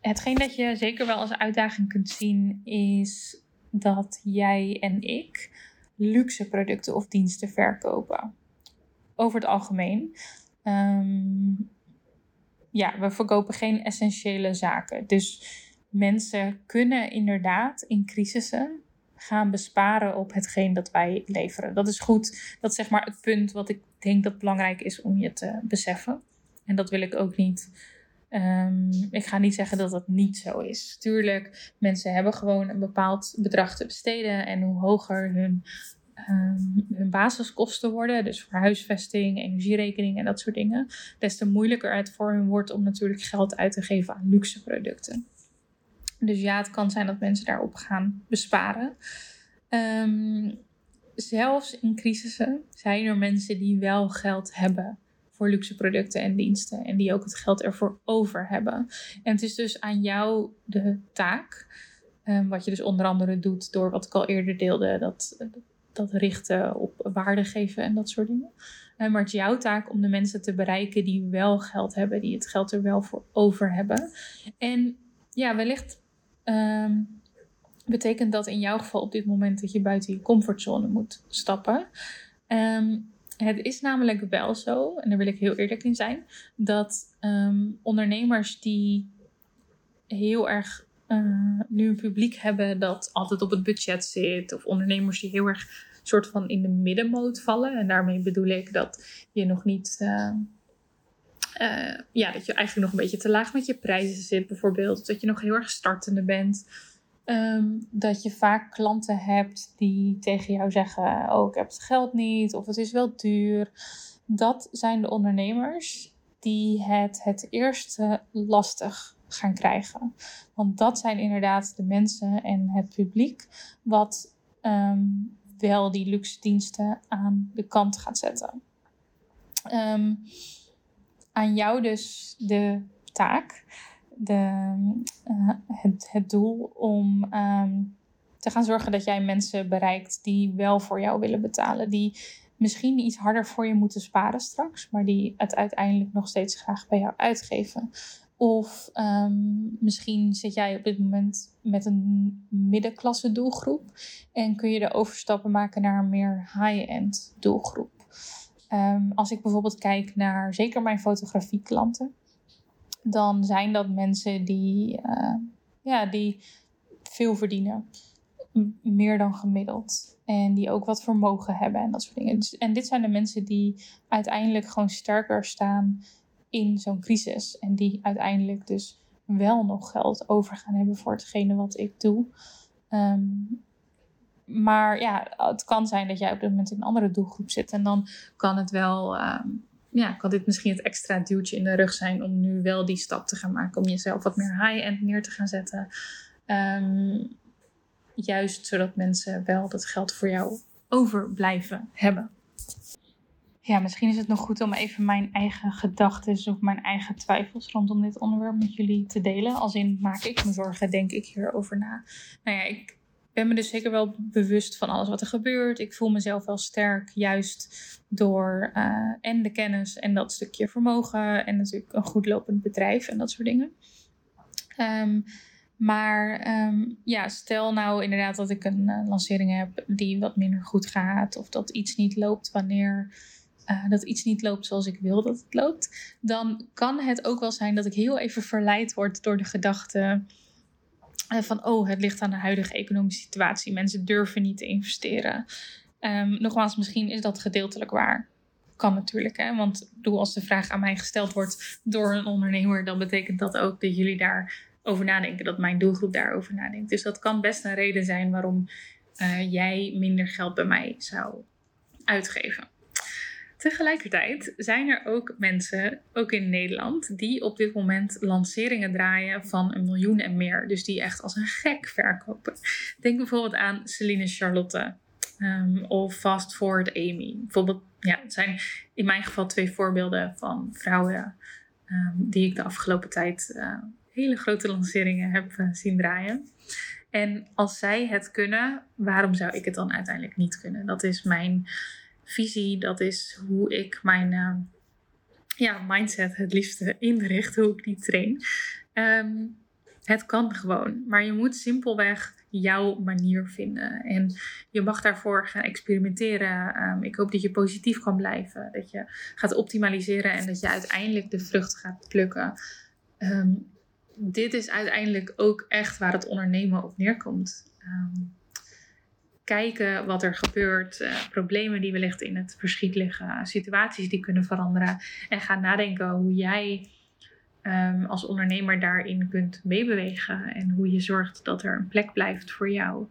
hetgeen dat je zeker wel als uitdaging kunt zien is dat jij en ik luxe producten of diensten verkopen. Over het algemeen. Ehm, ja, we verkopen geen essentiële zaken. Dus mensen kunnen inderdaad in crisissen gaan besparen op hetgeen dat wij leveren. Dat is goed. Dat is zeg maar het punt wat ik denk dat belangrijk is om je te beseffen. En dat wil ik ook niet. Um, ik ga niet zeggen dat dat niet zo is. Tuurlijk, mensen hebben gewoon een bepaald bedrag te besteden. En hoe hoger hun, um, hun basiskosten worden, dus voor huisvesting, energierekening en dat soort dingen, des te moeilijker het voor hun wordt om natuurlijk geld uit te geven aan luxe producten. Dus ja, het kan zijn dat mensen daarop gaan besparen. Um, zelfs in crisissen zijn er mensen die wel geld hebben voor luxe producten en diensten. En die ook het geld ervoor over hebben. En het is dus aan jou de taak. Um, wat je dus onder andere doet door wat ik al eerder deelde. Dat, dat richten op waarde geven en dat soort dingen. Um, maar het is jouw taak om de mensen te bereiken die wel geld hebben. Die het geld er wel voor over hebben. En ja, wellicht um, betekent dat in jouw geval op dit moment dat je buiten je comfortzone moet stappen. Um, het is namelijk wel zo, en daar wil ik heel eerlijk in zijn, dat um, ondernemers die heel erg uh, nu een publiek hebben dat altijd op het budget zit, of ondernemers die heel erg soort van in de middenmoot vallen. En daarmee bedoel ik dat je nog niet. Uh, ja, dat je eigenlijk nog een beetje te laag met je prijzen zit, bijvoorbeeld. Dat je nog heel erg startende bent. Um, dat je vaak klanten hebt die tegen jou zeggen: Oh, ik heb het geld niet, of het is wel duur. Dat zijn de ondernemers die het het eerste lastig gaan krijgen. Want dat zijn inderdaad de mensen en het publiek wat um, wel die luxe diensten aan de kant gaat zetten. Um, aan jou dus de taak de, uh, het, het doel om um, te gaan zorgen dat jij mensen bereikt die wel voor jou willen betalen. Die misschien iets harder voor je moeten sparen straks, maar die het uiteindelijk nog steeds graag bij jou uitgeven. Of um, misschien zit jij op dit moment met een middenklasse doelgroep en kun je de overstappen maken naar een meer high-end doelgroep. Um, als ik bijvoorbeeld kijk naar zeker mijn fotografieklanten, dan zijn dat mensen die, uh, ja, die veel verdienen. Meer dan gemiddeld. En die ook wat vermogen hebben en dat soort dingen. Dus, en dit zijn de mensen die uiteindelijk gewoon sterker staan in zo'n crisis. En die uiteindelijk dus wel nog geld over gaan hebben voor hetgene wat ik doe. Um, maar ja, het kan zijn dat jij op dit moment in een andere doelgroep zit. En dan kan het wel um, ja, kan dit misschien het extra duwtje in de rug zijn om nu wel die stap te gaan maken. Om jezelf wat meer high-end neer te gaan zetten. Um, juist zodat mensen wel dat geld voor jou over blijven hebben. Ja, misschien is het nog goed om even mijn eigen gedachten of mijn eigen twijfels rondom dit onderwerp met jullie te delen. Als in maak ik me zorgen, denk ik hierover na. Nou ja, ik ben me dus zeker wel bewust van alles wat er gebeurt. Ik voel mezelf wel sterk, juist door uh, en de kennis en dat stukje vermogen. En natuurlijk een goed lopend bedrijf en dat soort dingen. Um, maar um, ja, stel nou inderdaad dat ik een uh, lancering heb die wat minder goed gaat. Of dat iets niet loopt wanneer. Uh, dat iets niet loopt zoals ik wil dat het loopt. Dan kan het ook wel zijn dat ik heel even verleid word door de gedachte van, oh, het ligt aan de huidige economische situatie. Mensen durven niet te investeren. Um, nogmaals, misschien is dat gedeeltelijk waar. Kan natuurlijk, hè? want bedoel, als de vraag aan mij gesteld wordt door een ondernemer, dan betekent dat ook dat jullie daarover nadenken, dat mijn doelgroep daarover nadenkt. Dus dat kan best een reden zijn waarom uh, jij minder geld bij mij zou uitgeven. Tegelijkertijd zijn er ook mensen, ook in Nederland, die op dit moment lanceringen draaien van een miljoen en meer. Dus die echt als een gek verkopen. Denk bijvoorbeeld aan Celine Charlotte um, of Fast Forward Amy. Bijvoorbeeld, ja, het zijn in mijn geval twee voorbeelden van vrouwen um, die ik de afgelopen tijd uh, hele grote lanceringen heb uh, zien draaien. En als zij het kunnen, waarom zou ik het dan uiteindelijk niet kunnen? Dat is mijn visie, dat is hoe ik mijn uh, ja, mindset het liefste inricht, hoe ik die train. Ehm, het kan gewoon, maar je moet simpelweg jouw manier vinden. En je mag daarvoor gaan experimenteren. Ehm, ik hoop dat je positief kan blijven, dat je gaat optimaliseren en dat je uiteindelijk de vrucht gaat plukken. Ehm, dit is uiteindelijk ook echt waar het ondernemen op neerkomt. Kijken wat er gebeurt, uh, problemen die wellicht in het verschiet liggen, situaties die kunnen veranderen. En gaan nadenken hoe jij um, als ondernemer daarin kunt meebewegen. En hoe je zorgt dat er een plek blijft voor jou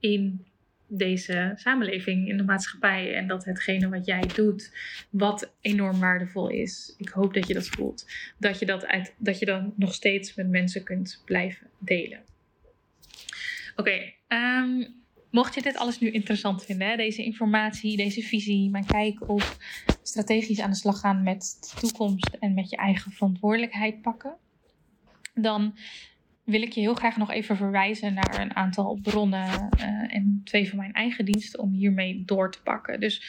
in deze samenleving, in de maatschappij. En dat hetgene wat jij doet, wat enorm waardevol is. Ik hoop dat je dat voelt. Dat je dat, uit, dat je dan nog steeds met mensen kunt blijven delen. Oké, ehm, Mocht je dit alles nu interessant vinden, hè, deze informatie, deze visie, mijn kijk op strategisch aan de slag gaan met de toekomst en met je eigen verantwoordelijkheid pakken, dan wil ik je heel graag nog even verwijzen naar een aantal bronnen uh, en twee van mijn eigen diensten om hiermee door te pakken. Dus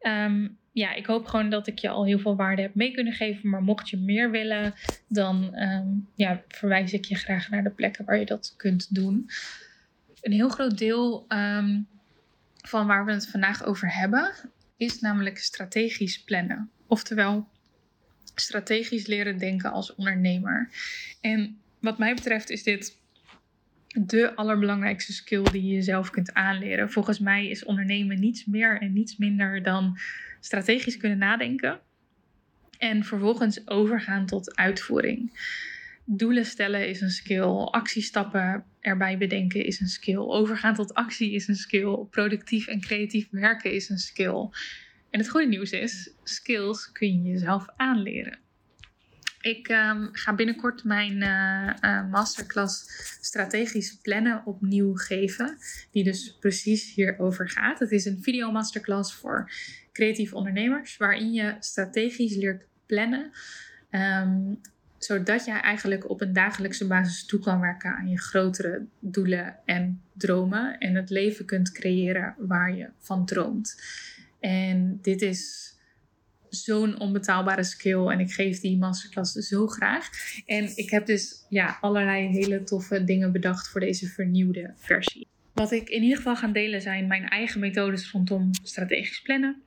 um, ja, ik hoop gewoon dat ik je al heel veel waarde heb mee kunnen geven. Maar mocht je meer willen, dan um, ja, verwijs ik je graag naar de plekken waar je dat kunt doen een heel groot deel ehm, van waar we het vandaag over hebben, is namelijk strategisch plannen. Oftewel, strategisch leren denken als ondernemer. En wat mij betreft is dit de allerbelangrijkste skill die je jezelf kunt aanleren. Volgens mij is ondernemen niets meer en niets minder dan strategisch kunnen nadenken. En vervolgens overgaan tot uitvoering. Doelen stellen is een skill. Actiestappen erbij bedenken is een skill. Overgaan tot actie is een skill. Productief en creatief werken is een skill. En het goede nieuws is, skills kun je jezelf aanleren. Ik um, ga binnenkort mijn uh, uh, masterclass strategisch plannen opnieuw geven. Die dus precies hierover gaat. Het is een video masterclass voor creatieve ondernemers. Waarin je strategisch leert plannen. Um, zodat jij eigenlijk op een dagelijkse basis toe kan werken aan je grotere doelen en dromen. En het leven kunt creëren waar je van droomt. En dit is zo'n onbetaalbare skill en ik geef die masterclass zo graag. En ik heb dus ja, allerlei hele toffe dingen bedacht voor deze vernieuwde versie. Wat ik in ieder geval ga delen zijn mijn eigen methodes rondom strategisch plannen.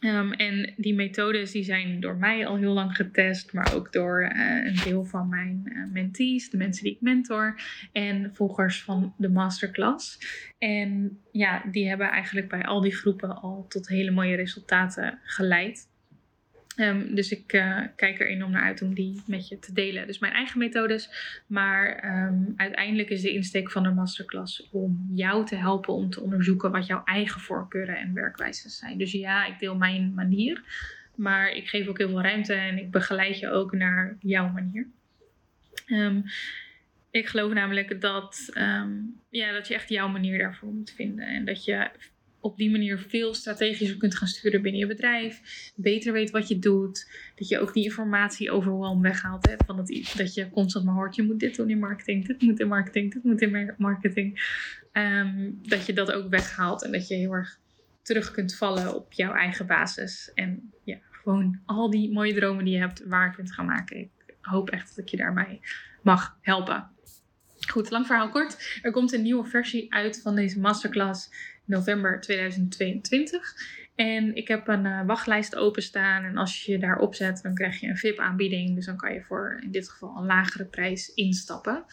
Um, en die methodes die zijn door mij al heel lang getest, maar ook door uh, een deel van mijn uh, mentees, de mensen die ik mentor en volgers van de masterclass. En ja, die hebben eigenlijk bij al die groepen al tot hele mooie resultaten geleid. Um, dus ik uh, kijk er enorm naar uit om die met je te delen. Dus mijn eigen methodes. Maar um, uiteindelijk is de insteek van de masterclass om jou te helpen om te onderzoeken wat jouw eigen voorkeuren en werkwijzen zijn. Dus ja, ik deel mijn manier. Maar ik geef ook heel veel ruimte en ik begeleid je ook naar jouw manier. Um, ik geloof namelijk dat, ja, dat je echt jouw manier daarvoor moet vinden. En dat je op die manier veel strategischer kunt gaan sturen binnen je bedrijf. Beter weet wat je doet. Dat je ook die informatie overwhelm weghaalt. Hè? Van dat, dat je constant maar hoort, je moet dit doen in marketing, dit moet in marketing, dit moet in marketing. Ehm, dat je dat ook weghaalt en dat je heel erg terug kunt vallen op jouw eigen basis. En ja, gewoon al die mooie dromen die je hebt waar kunt gaan maken. Ik hoop echt dat ik je daarbij mag helpen. Goed, lang verhaal kort. Er komt een nieuwe versie uit van deze masterclass november 2022. En ik heb een uh, wachtlijst openstaan. En als je je daarop zet, dan krijg je een VIP-aanbieding. Dus dan kan je voor in dit geval een lagere prijs instappen.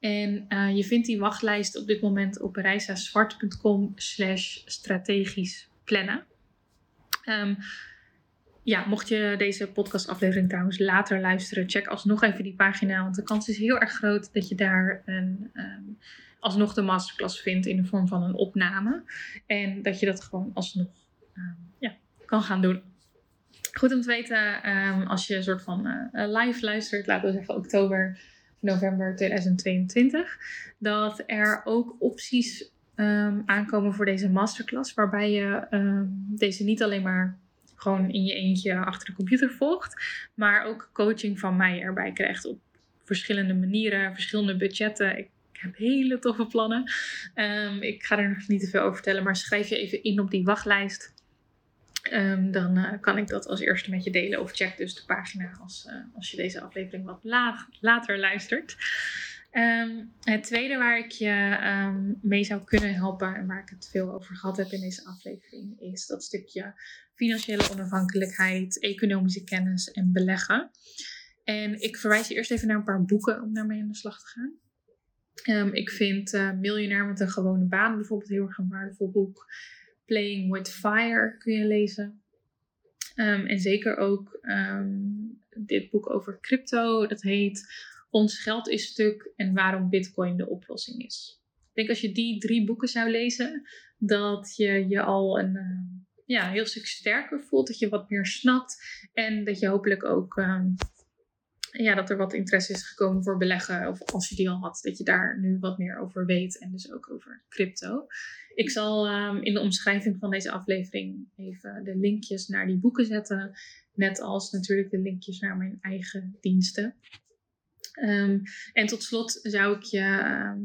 En uh, je vindt die wachtlijst op dit moment op reisazwart.com slash strategisch plannen. Um, ja, mocht je deze podcastaflevering trouwens later luisteren, check alsnog even die pagina. Want de kans is heel erg groot dat je daar een, um, alsnog de masterclass vindt in de vorm van een opname. En dat je dat gewoon alsnog um, ja, kan gaan doen. Goed om te weten, um, als je een soort van uh, live luistert, laten we zeggen oktober, november 2022, dat er ook opties aankomen voor deze masterclass. Waarbij je deze niet alleen maar gewoon in je eentje achter de computer volgt. Maar ook coaching van mij erbij krijgt op verschillende manieren, verschillende budgetten. Heb hele toffe plannen. Um, ik ga er nog niet te veel over vertellen, maar schrijf je even in op die wachtlijst. Ehm, dan kan ik dat als eerste met je delen. Of check dus de pagina als, als je deze aflevering wat later luistert. Ehm, het tweede waar ik je mee zou kunnen helpen en waar ik het veel over gehad heb in deze aflevering, is dat stukje financiële onafhankelijkheid, economische kennis en beleggen. En ik verwijs je eerst even naar een paar boeken om daarmee aan de slag te gaan. Um, ik vind uh, Miljonair met een gewone baan bijvoorbeeld heel erg een waardevol boek. Playing with Fire kun je lezen. en zeker ook dit boek over crypto. Dat heet ons geld is stuk en waarom Bitcoin de oplossing is. Ik denk als je die drie boeken zou lezen, dat je je al een ja, heel stuk sterker voelt, dat je wat meer snapt en dat je hopelijk ook ehm, ja, dat er wat interesse is gekomen voor beleggen. Of als je die al had, dat je daar nu wat meer over weet en dus ook over crypto. Ik zal ehm, in de omschrijving van deze aflevering even de linkjes naar die boeken zetten. Net als natuurlijk de linkjes naar mijn eigen diensten. Ehm, en tot slot zou ik je ehm,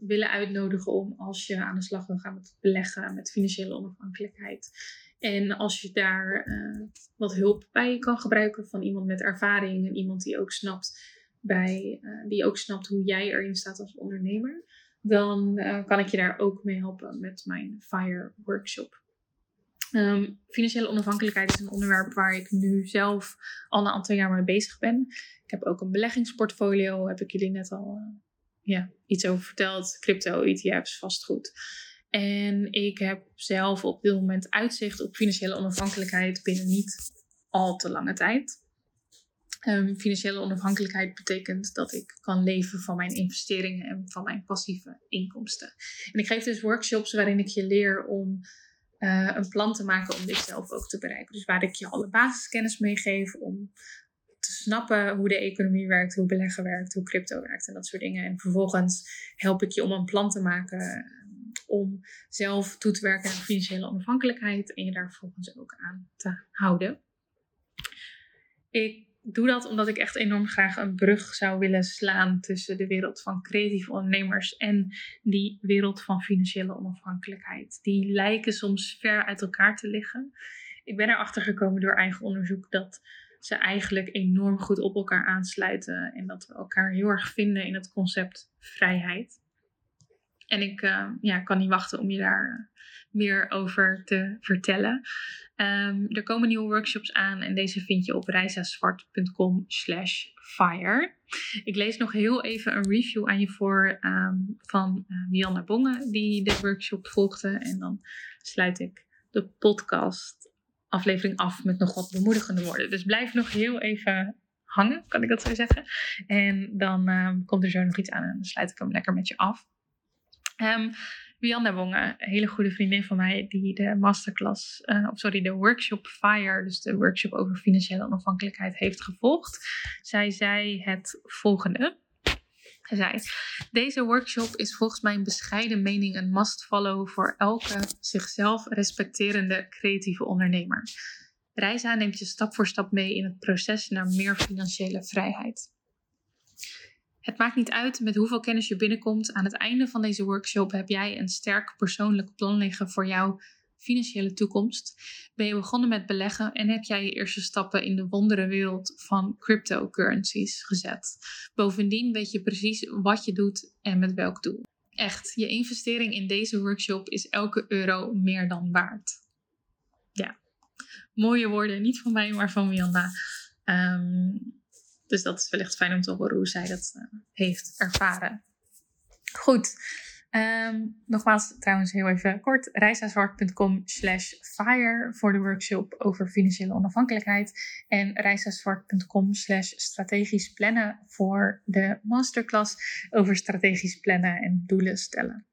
willen uitnodigen om als je aan de slag wil gaan met beleggen, met financiële onafhankelijkheid. En als je daar uh, wat hulp bij kan gebruiken van iemand met ervaring en iemand die ook snapt, bij, uh, die ook snapt hoe jij erin staat als ondernemer, dan uh, kan ik je daar ook mee helpen met mijn FIRE workshop. Um, financiële onafhankelijkheid is een onderwerp waar ik nu zelf al een aantal jaar mee bezig ben. Ik heb ook een beleggingsportfolio, heb ik jullie net al ja, iets over verteld. Crypto, ETF's, vastgoed. En ik heb zelf op dit moment uitzicht op financiële onafhankelijkheid binnen niet al te lange tijd. Um, financiële onafhankelijkheid betekent dat ik kan leven van mijn investeringen en van mijn passieve inkomsten. En ik geef dus workshops waarin ik je leer om uh, een plan te maken om dit zelf ook te bereiken. Dus waar ik je alle basiskennis mee geef om te snappen hoe de economie werkt, hoe beleggen werkt, hoe crypto werkt en dat soort dingen. En vervolgens help ik je om een plan te maken eh, om zelf toe te werken naar financiële onafhankelijkheid en je daar vervolgens ook aan te houden. Ik doe dat omdat ik echt enorm graag een brug zou willen slaan tussen de wereld van creatieve ondernemers en die wereld van financiële onafhankelijkheid. Die lijken soms ver uit elkaar te liggen. Ik ben erachter gekomen door eigen onderzoek dat ze eigenlijk enorm goed op elkaar aansluiten en dat we elkaar heel erg vinden in het concept vrijheid. En ik uh, ja, kan niet wachten om je daar meer over te vertellen. Um, er komen nieuwe workshops aan en deze vind je op reisazwart.com slash fire. Ik lees nog heel even een review aan je voor um, van uh, Mianne Bonge die de workshop volgde. En dan sluit ik de podcast aflevering af met nog wat bemoedigende woorden. Dus blijf nog heel even hangen, kan ik dat zo zeggen. En dan um, komt er zo nog iets aan en dan sluit ik hem lekker met je af. Um, Wianne Wonge, een hele goede vriendin van mij, die de masterclass, uh, of sorry, de workshop FIRE, dus de workshop over financiële onafhankelijkheid, heeft gevolgd. Zij zei het volgende. Zij zei: Deze workshop is volgens mijn bescheiden mening een must-follow voor elke zichzelf respecterende creatieve ondernemer. Reisa neemt je stap voor stap mee in het proces naar meer financiële vrijheid. Het maakt niet uit met hoeveel kennis je binnenkomt. Aan het einde van deze workshop heb jij een sterk persoonlijk plan liggen voor jouw financiële toekomst. Ben je begonnen met beleggen en heb jij je eerste stappen in de wonderenwereld van cryptocurrencies gezet. Bovendien weet je precies wat je doet en met welk doel. Echt, je investering in deze workshop is elke euro meer dan waard. Ja, mooie woorden, niet van mij, maar van Mianda. Um, dus dat is wellicht fijn om te horen hoe zij dat uh, heeft ervaren. Goed. Um, nogmaals, trouwens heel even kort. reisazwart.com slash fire voor de workshop over financiële onafhankelijkheid. En reisazwart.com slash strategisch plannen voor de masterclass over strategisch plannen en doelen stellen.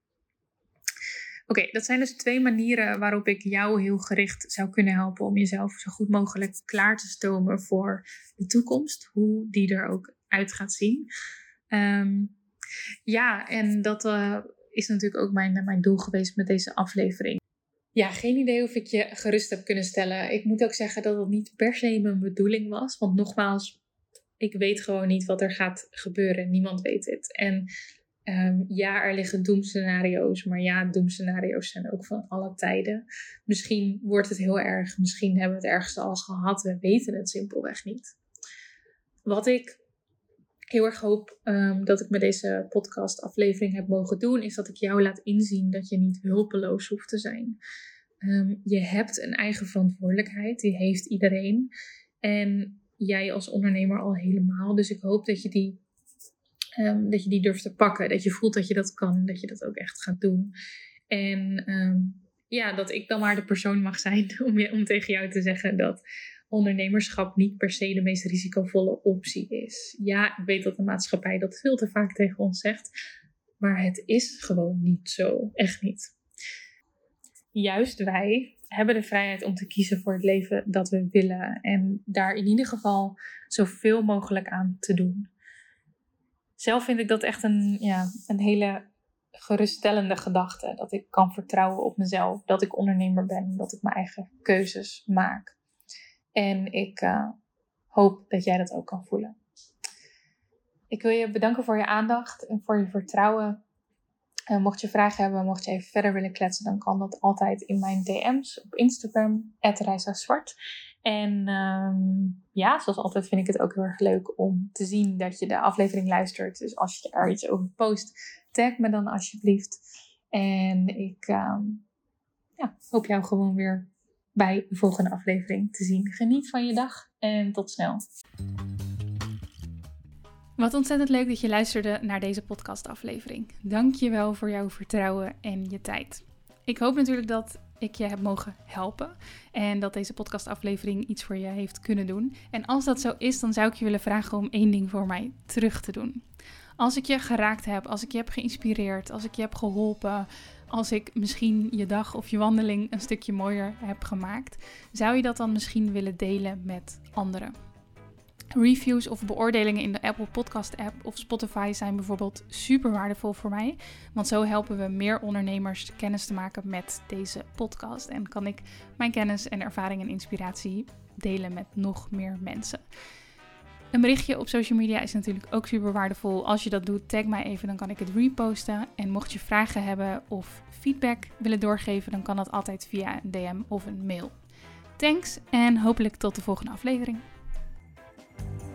Oké, dat zijn dus twee manieren waarop ik jou heel gericht zou kunnen helpen om jezelf zo goed mogelijk klaar te stomen voor de toekomst, hoe die er ook uit gaat zien. Um, ja, en dat uh, is natuurlijk ook mijn, mijn doel geweest met deze aflevering. Ja, geen idee of ik je gerust heb kunnen stellen. Ik moet ook zeggen dat het niet per se mijn bedoeling was. Want nogmaals, ik weet gewoon niet wat er gaat gebeuren. Niemand weet het. En Ehm, ja, er liggen doemscenario's, maar ja, doemscenario's zijn ook van alle tijden. Misschien wordt het heel erg, misschien hebben we het ergste al gehad, we weten het simpelweg niet. Wat ik heel erg hoop um, dat ik met deze podcast-aflevering heb mogen doen, is dat ik jou laat inzien dat je niet hulpeloos hoeft te zijn. Um, je hebt een eigen verantwoordelijkheid, die heeft iedereen. En jij als ondernemer al helemaal. Dus ik hoop dat je die, um, dat je die durft te pakken. Dat je voelt dat je dat kan. Dat je dat ook echt gaat doen. En ja, dat ik dan maar de persoon mag zijn [laughs] om, je, om tegen jou te zeggen dat ondernemerschap niet per se de meest risicovolle optie is. Ja, ik weet dat de maatschappij dat veel te vaak tegen ons zegt, maar het is gewoon niet zo. Echt niet. Juist wij hebben de vrijheid om te kiezen voor het leven dat we willen en daar in ieder geval zoveel mogelijk aan te doen. Zelf vind ik dat echt een, ja, een hele geruststellende gedachte. Dat ik kan vertrouwen op mezelf, dat ik ondernemer ben, dat ik mijn eigen keuzes maak. En ik uh, hoop dat jij dat ook kan voelen. Ik wil je bedanken voor je aandacht en voor je vertrouwen. Uh, mocht je vragen hebben, mocht je even verder willen kletsen, dan kan dat altijd in mijn DM's op Instagram, Zwart. En um, ja, zoals altijd vind ik het ook heel erg leuk om te zien dat je de aflevering luistert. Dus als je er iets over post, tag me dan alsjeblieft. En ik um, ja, hoop jou gewoon weer bij de volgende aflevering te zien. Geniet van je dag en tot snel. Wat ontzettend leuk dat je luisterde naar deze podcastaflevering. Dank je wel voor jouw vertrouwen en je tijd. Ik hoop natuurlijk dat ik je heb mogen helpen en dat deze podcastaflevering iets voor je heeft kunnen doen. En als dat zo is, dan zou ik je willen vragen om één ding voor mij terug te doen. Als ik je geraakt heb, als ik je heb geïnspireerd, als ik je heb geholpen, als ik misschien je dag of je wandeling een stukje mooier heb gemaakt, zou je dat dan misschien willen delen met anderen? Reviews of beoordelingen in de Apple Podcast app of Spotify zijn bijvoorbeeld super waardevol voor mij. Want zo helpen we meer ondernemers kennis te maken met deze podcast. En kan ik mijn kennis en ervaring en inspiratie delen met nog meer mensen. Een berichtje op social media is natuurlijk ook super waardevol. Als je dat doet, tag mij even, dan kan ik het reposten. En mocht je vragen hebben of feedback willen doorgeven, dan kan dat altijd via een DM of een mail. Thanks en hopelijk tot de volgende aflevering.